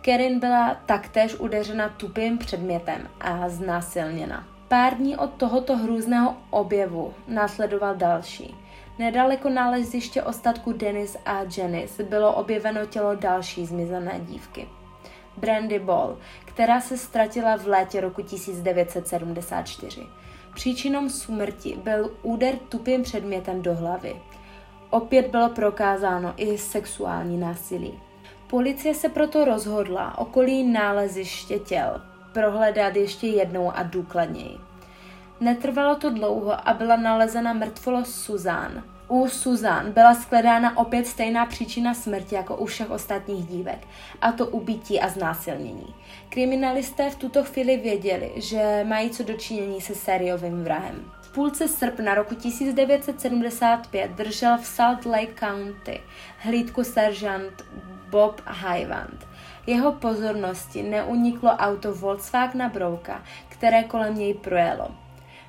Kerin byla taktéž udeřena tupým předmětem a znásilněna. Pár dní od tohoto hrůzného objevu následoval další. Nedaleko náleziště ostatku Denis a Janice bylo objeveno tělo další zmizené dívky. Brandy Ball, která se ztratila v létě roku 1974. Příčinou smrti byl úder tupým předmětem do hlavy. Opět bylo prokázáno i sexuální násilí. Policie se proto rozhodla okolí náleziště těl prohledat ještě jednou a důkladněji. Netrvalo to dlouho a byla nalezena mrtvolo Suzanne, u Suzan byla shledána opět stejná příčina smrti jako u všech ostatních dívek, a to ubití a znásilnění. Kriminalisté v tuto chvíli věděli, že mají co dočinění se sériovým vrahem. V půlce srpna roku 1975 držel v Salt Lake County hlídku seržant Bob Highland. Jeho pozornosti neuniklo auto Volkswagena Brouka, které kolem něj projelo.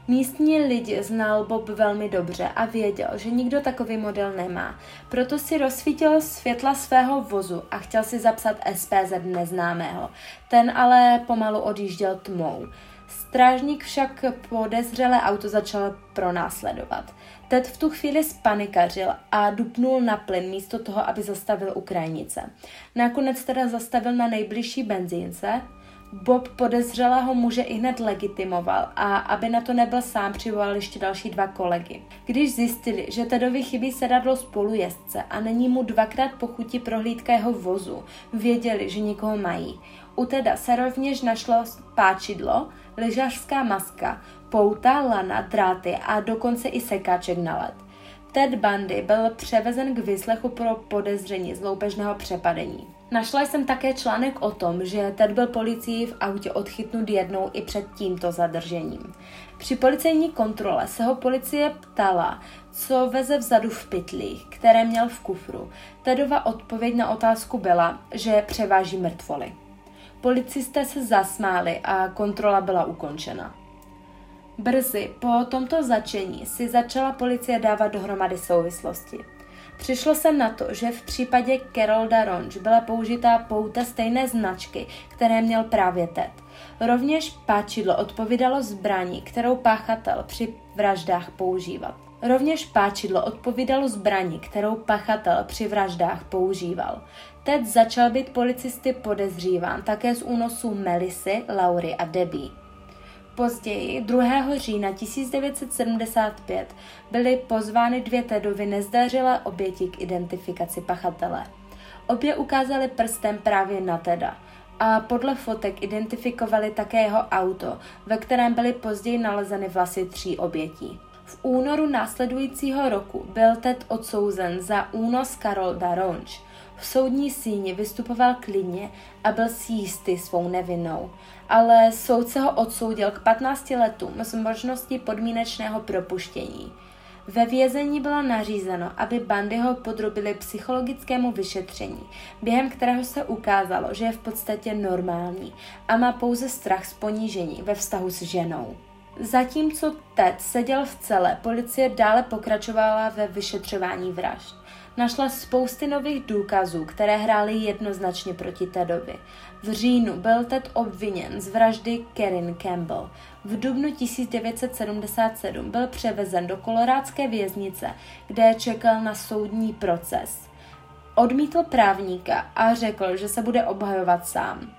Místní lidi znal Bob velmi dobře a věděl, že nikdo takový model nemá. Proto si rozsvítil světla svého vozu a chtěl si zapsat SPZ neznámého. Ten ale pomalu odjížděl tmou. Strážník však podezřelé auto začal pronásledovat. Ted v tu chvíli spanikařil a dupnul na plyn místo toho, aby zastavil Ukrajinice. Nakonec teda zastavil na nejbližší benzínce, Bob podezřelého muže i hned legitimoval a aby na to nebyl sám, přivolal ještě další dva kolegy. Když zjistili, že Tedovi chybí sedadlo spolujezdce a není mu dvakrát po chuti prohlídka jeho vozu, věděli, že nikoho mají. U Teda se rovněž našlo páčidlo, lyžařská maska, pouta, lana, dráty a dokonce i sekáček na led. Ted Bundy byl převezen k vyslechu pro podezření z loupežného přepadení. Našla jsem také článek o tom, že Ted byl policii v autě odchytnut jednou i před tímto zadržením. Při policejní kontrole se ho policie ptala, co veze vzadu v pytlích, které měl v kufru. Tedova odpověď na otázku byla, že převáží mrtvoly. Policisté se zasmáli a kontrola byla ukončena. Brzy po tomto začení si začala policie dávat dohromady souvislosti. Přišlo se na to, že v případě Carol Daronge byla použitá pouta stejné značky, které měl právě Ted. Rovněž páčidlo odpovídalo zbraní, kterou páchatel při vraždách používal. Rovněž páčidlo odpovídalo zbraní, kterou pachatel při vraždách používal. Ted začal být policisty podezříván také z únosů Melisy, Laury a Debbie. Později, 2. října 1975, byly pozvány dvě Tedovy nezdařilé oběti k identifikaci pachatele. Obě ukázaly prstem právě na Teda a podle fotek identifikovali také jeho auto, ve kterém byly později nalezeny vlasy tří obětí. V únoru následujícího roku byl Ted odsouzen za únos Carol Daronge. V soudní síni vystupoval klidně a byl si jistý svou nevinnou, ale soudce ho odsoudil k 15 letům s možností podmínečného propuštění. Ve vězení bylo nařízeno, aby bandy ho podrobili psychologickému vyšetření, během kterého se ukázalo, že je v podstatě normální a má pouze strach z ponížení ve vztahu s ženou. Zatímco Ted seděl v cele, policie dále pokračovala ve vyšetřování vražd. Našla spousty nových důkazů, které hrály jednoznačně proti Tedovi. V říjnu byl Ted obviněn z vraždy Kerin Campbell. V dubnu 1977 byl převezen do kolorádské věznice, kde čekal na soudní proces. Odmítl právníka a řekl, že se bude obhajovat sám.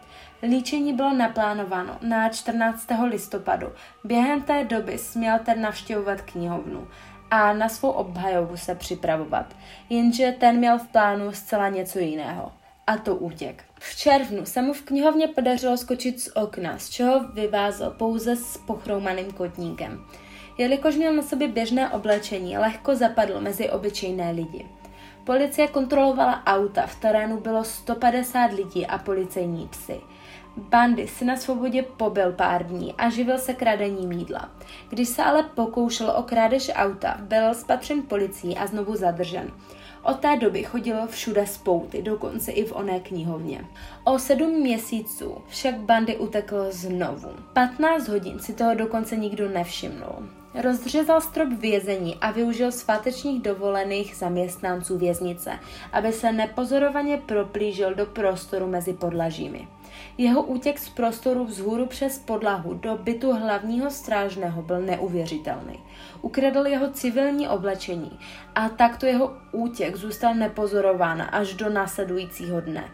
Líčení bylo naplánováno na 14. listopadu. Během té doby směl ten navštěvovat knihovnu a na svou obhajovu se připravovat. Jenže ten měl v plánu zcela něco jiného. A to útěk. V červnu se mu v knihovně podařilo skočit z okna, z čeho vyvázl pouze s pochroumaným kotníkem. Jelikož měl na sobě běžné oblečení, lehko zapadl mezi obyčejné lidi. Policie kontrolovala auta, v terénu bylo 150 lidí a policejní psy. Bandy si na svobodě pobyl pár dní a živil se kradením jídla. Když se ale pokoušel o krádež auta, byl spatřen policií a znovu zadržen. Od té doby chodilo všude spouty, dokonce i v oné knihovně. O sedm měsíců však bandy utekl znovu. 15 hodin si toho dokonce nikdo nevšimnul. Rozřezal strop vězení a využil svátečních dovolených zaměstnanců věznice, aby se nepozorovaně proplížil do prostoru mezi podlažími. Jeho útěk z prostoru vzhůru přes podlahu do bytu hlavního strážného byl neuvěřitelný. Ukradl jeho civilní oblečení a takto jeho útěk zůstal nepozorován až do následujícího dne.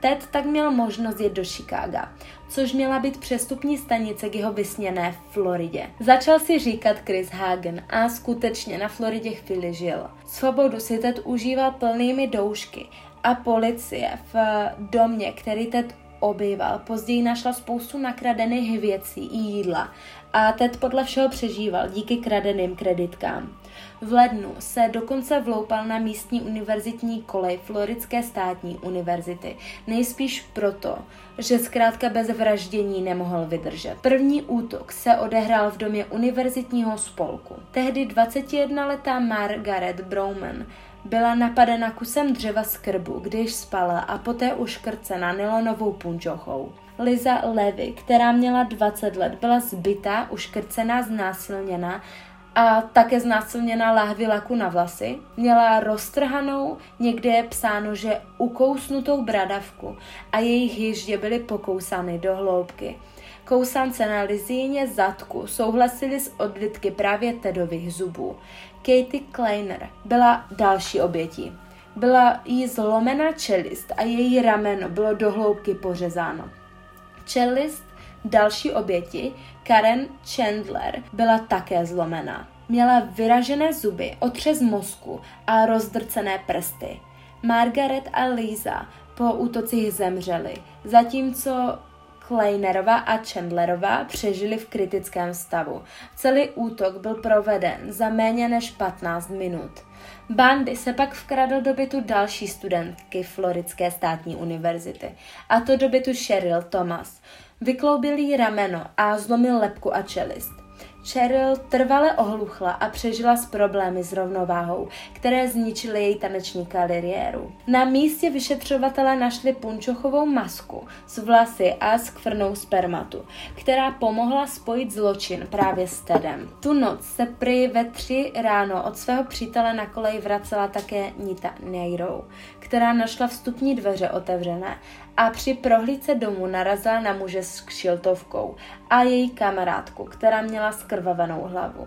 Ted tak měl možnost jet do Chicaga, což měla být přestupní stanice k jeho vysněné Floridě. Začal si říkat Chris Hagen a skutečně na Floridě chvíli žil. Svobodu si Ted užíval plnými doušky a policie v domě, který Ted obýval. Později našla spoustu nakradených věcí i jídla a Ted podle všeho přežíval díky kradeným kreditkám. V lednu se dokonce vloupal na místní univerzitní kolej Floridské státní univerzity, nejspíš proto, že zkrátka bez vraždění nemohl vydržet. První útok se odehrál v domě univerzitního spolku. Tehdy 21-letá Margaret Browman byla napadena kusem dřeva z krbu, když spala a poté uškrcena nylonovou punčochou. Liza Levy, která měla 20 let, byla zbytá, uškrcená, znásilněna a také znásilněná láhvy laku na vlasy. Měla roztrhanou, někde je psáno, že ukousnutou bradavku a jejich hyždě byly pokousány do hloubky. Kousance na Lizíně zadku souhlasili s odlitky právě Tedových zubů. Katie Kleiner byla další obětí. Byla jí zlomena čelist a její rameno bylo do hloubky pořezáno. Čelist další oběti, Karen Chandler, byla také zlomená. Měla vyražené zuby, otřes mozku a rozdrcené prsty. Margaret a Lisa po útocích zemřely, zatímco Kleinerova a Chandlerova přežili v kritickém stavu. Celý útok byl proveden za méně než 15 minut. Bandy se pak vkradl do bytu další studentky Floridské státní univerzity, a to do bytu Cheryl Thomas. Vykloubil jí rameno a zlomil lepku a čelist. Cheryl trvale ohluchla a přežila s problémy s rovnováhou, které zničily její taneční kariéru. Na místě vyšetřovatelé našli punčochovou masku s vlasy a skvrnou spermatu, která pomohla spojit zločin právě s Tedem. Tu noc se prý ve tři ráno od svého přítele na koleji vracela také Nita Neiro, která našla vstupní dveře otevřené a při prohlídce domu narazila na muže s kšiltovkou a její kamarádku, která měla skrvavenou hlavu.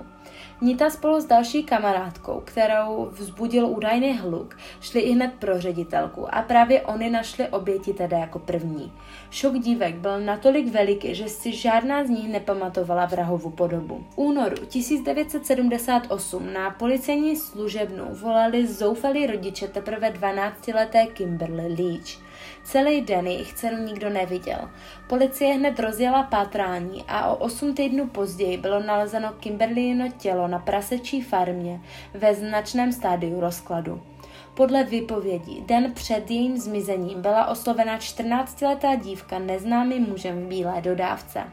Nita spolu s další kamarádkou, kterou vzbudil údajný hluk, šli i hned pro ředitelku a právě oni našli oběti teda jako první. Šok dívek byl natolik veliký, že si žádná z nich nepamatovala vrahovu podobu. V únoru 1978 na policejní služebnu volali zoufalí rodiče teprve 12-leté Kimberly Leach. Celý den jejich dceru nikdo neviděl. Policie hned rozjela pátrání a o 8 týdnů později bylo nalezeno Kimberlyino tělo na prasečí farmě ve značném stádiu rozkladu. Podle vypovědí, den před jejím zmizením byla oslovena 14-letá dívka neznámým mužem v bílé dodávce.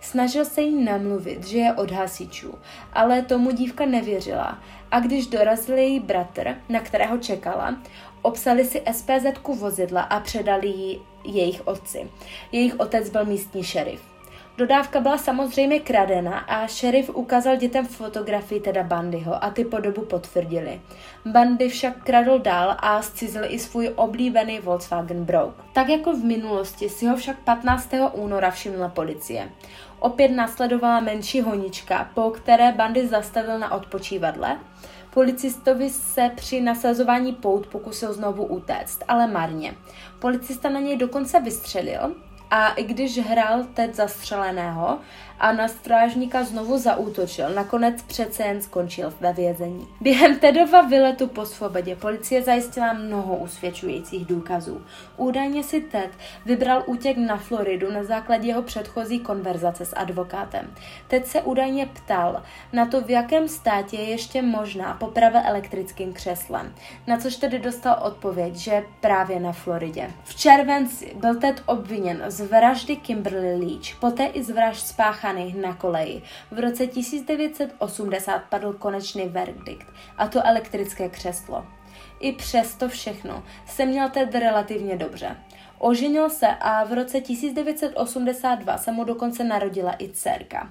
Snažil se jí namluvit, že je od hasičů, ale tomu dívka nevěřila a když dorazil její bratr, na kterého čekala, obsali si SPZ vozidla a předali ji jejich otci. Jejich otec byl místní šerif. Dodávka byla samozřejmě kradena a šerif ukázal dětem fotografii teda Bandyho a ty podobu potvrdili. Bandy však kradl dál a zcizil i svůj oblíbený Volkswagen Brouk. Tak jako v minulosti si ho však 15. února všimla policie. Opět následovala menší honička, po které Bandy zastavil na odpočívadle. Policistovi se při nasazování pout pokusil znovu utéct, ale marně. Policista na něj dokonce vystřelil, a i když hrál teď zastřeleného a na strážníka znovu zaútočil, nakonec přece jen skončil ve vězení. Během Tedova vyletu po svobodě policie zajistila mnoho usvědčujících důkazů. Údajně si Ted vybral útěk na Floridu na základě jeho předchozí konverzace s advokátem. Ted se údajně ptal na to, v jakém státě je ještě možná poprava elektrickým křeslem, na což tedy dostal odpověď, že právě na Floridě. V červenci byl Ted obviněn z vraždy Kimberly Leach, poté i z vražd spáchaných na koleji. V roce 1980 padl konečný verdikt, a to elektrické křeslo. I přesto všechno se měl Ted relativně dobře. Oženil se a v roce 1982 se mu dokonce narodila i dcerka.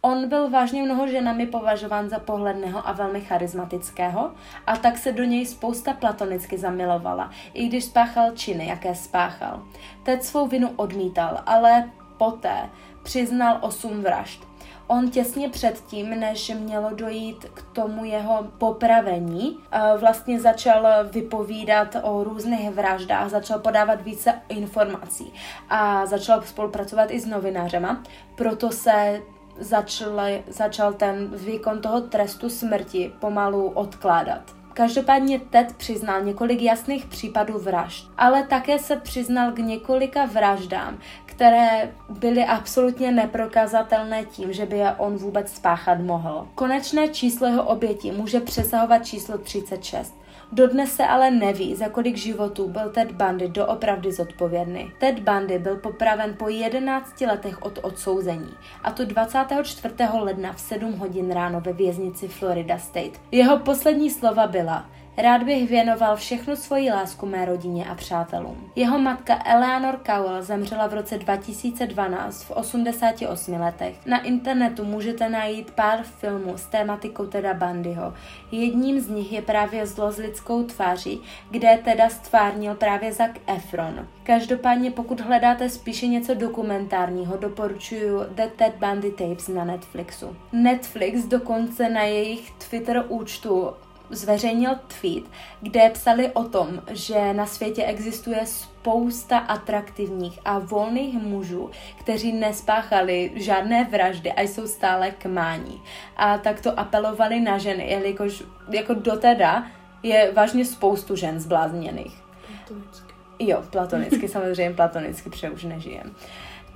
On byl vážně mnoho ženami považován za pohledného a velmi charismatického a tak se do něj spousta platonicky zamilovala, i když spáchal činy, jaké spáchal. Ted svou vinu odmítal, ale poté přiznal osm vražd. On těsně předtím, než mělo dojít k tomu jeho popravení, eh, vlastně začal vypovídat o různých vraždách, začal podávat více informací a začal spolupracovat i s novinářema. Proto se začal, začal ten výkon toho trestu smrti pomalu odkládat. Každopádně Ted přiznal několik jasných případů vražd, ale také se přiznal k několika vraždám, které byly absolutně neprokazatelné tím, že by je on vůbec spáchat mohl. Konečné číslo jeho obětí může přesahovat číslo 36. Dodnes se ale neví, za kolik životů byl Ted Bundy doopravdy zodpovědný. Ted Bundy byl popraven po 11 letech od odsouzení, a to 24. ledna v 7 hodin ráno ve věznici Florida State. Jeho poslední slova byla Rád bych věnoval všechnu svoji lásku mé rodině a přátelům. Jeho matka Eleanor Cowell zemřela v roce 2012 v 88 letech. Na internetu můžete najít pár filmů s tématikou Teda Bundyho. Jedním z nich je právě Zlo s lidskou tváří, kde teda stvárnil právě Zac Efron. Každopádně pokud hledáte spíše něco dokumentárního, doporučuji The Ted Bundy Tapes na Netflixu. Netflix dokonce na jejich Twitter účtu zveřejnil tweet, kde psali o tom, že na světě existuje spousta atraktivních a volných mužů, kteří nespáchali žádné vraždy a jsou stále kmání. A tak to apelovali na ženy, jelikož jako doteda je vážně spoustu žen zblázněných. Platonicky. Jo, platonicky, samozřejmě platonicky, protože už nežijem.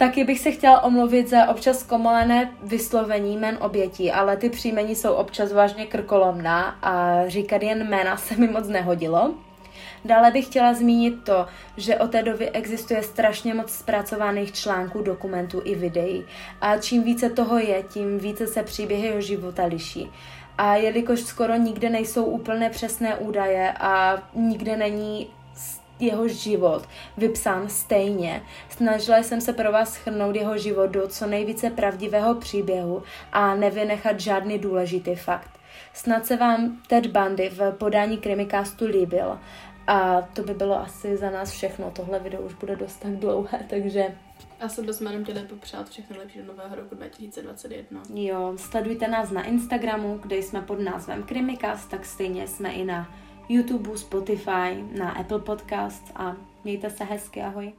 Taky bych se chtěla omluvit za občas komolené vyslovení jmen obětí, ale ty příjmení jsou občas vážně krkolomná a říkat jen jména se mi moc nehodilo. Dále bych chtěla zmínit to, že od té doby existuje strašně moc zpracovaných článků, dokumentů i videí. A čím více toho je, tím více se příběhy jeho života liší. A jelikož skoro nikde nejsou úplně přesné údaje a nikde není jeho život vypsán stejně. Snažila jsem se pro vás schrnout jeho život do co nejvíce pravdivého příběhu a nevynechat žádný důležitý fakt. Snad se vám Ted Bundy v podání Krimikástu líbil. A to by bylo asi za nás všechno. Tohle video už bude dost tak dlouhé, takže... A se bychom jenom chtěli popřát všechno lepší do nového roku 2021. Jo, sledujte nás na Instagramu, kde jsme pod názvem Krimikast, tak stejně jsme i na YouTube, Spotify, na Apple Podcast a mějte se hezky, ahoj.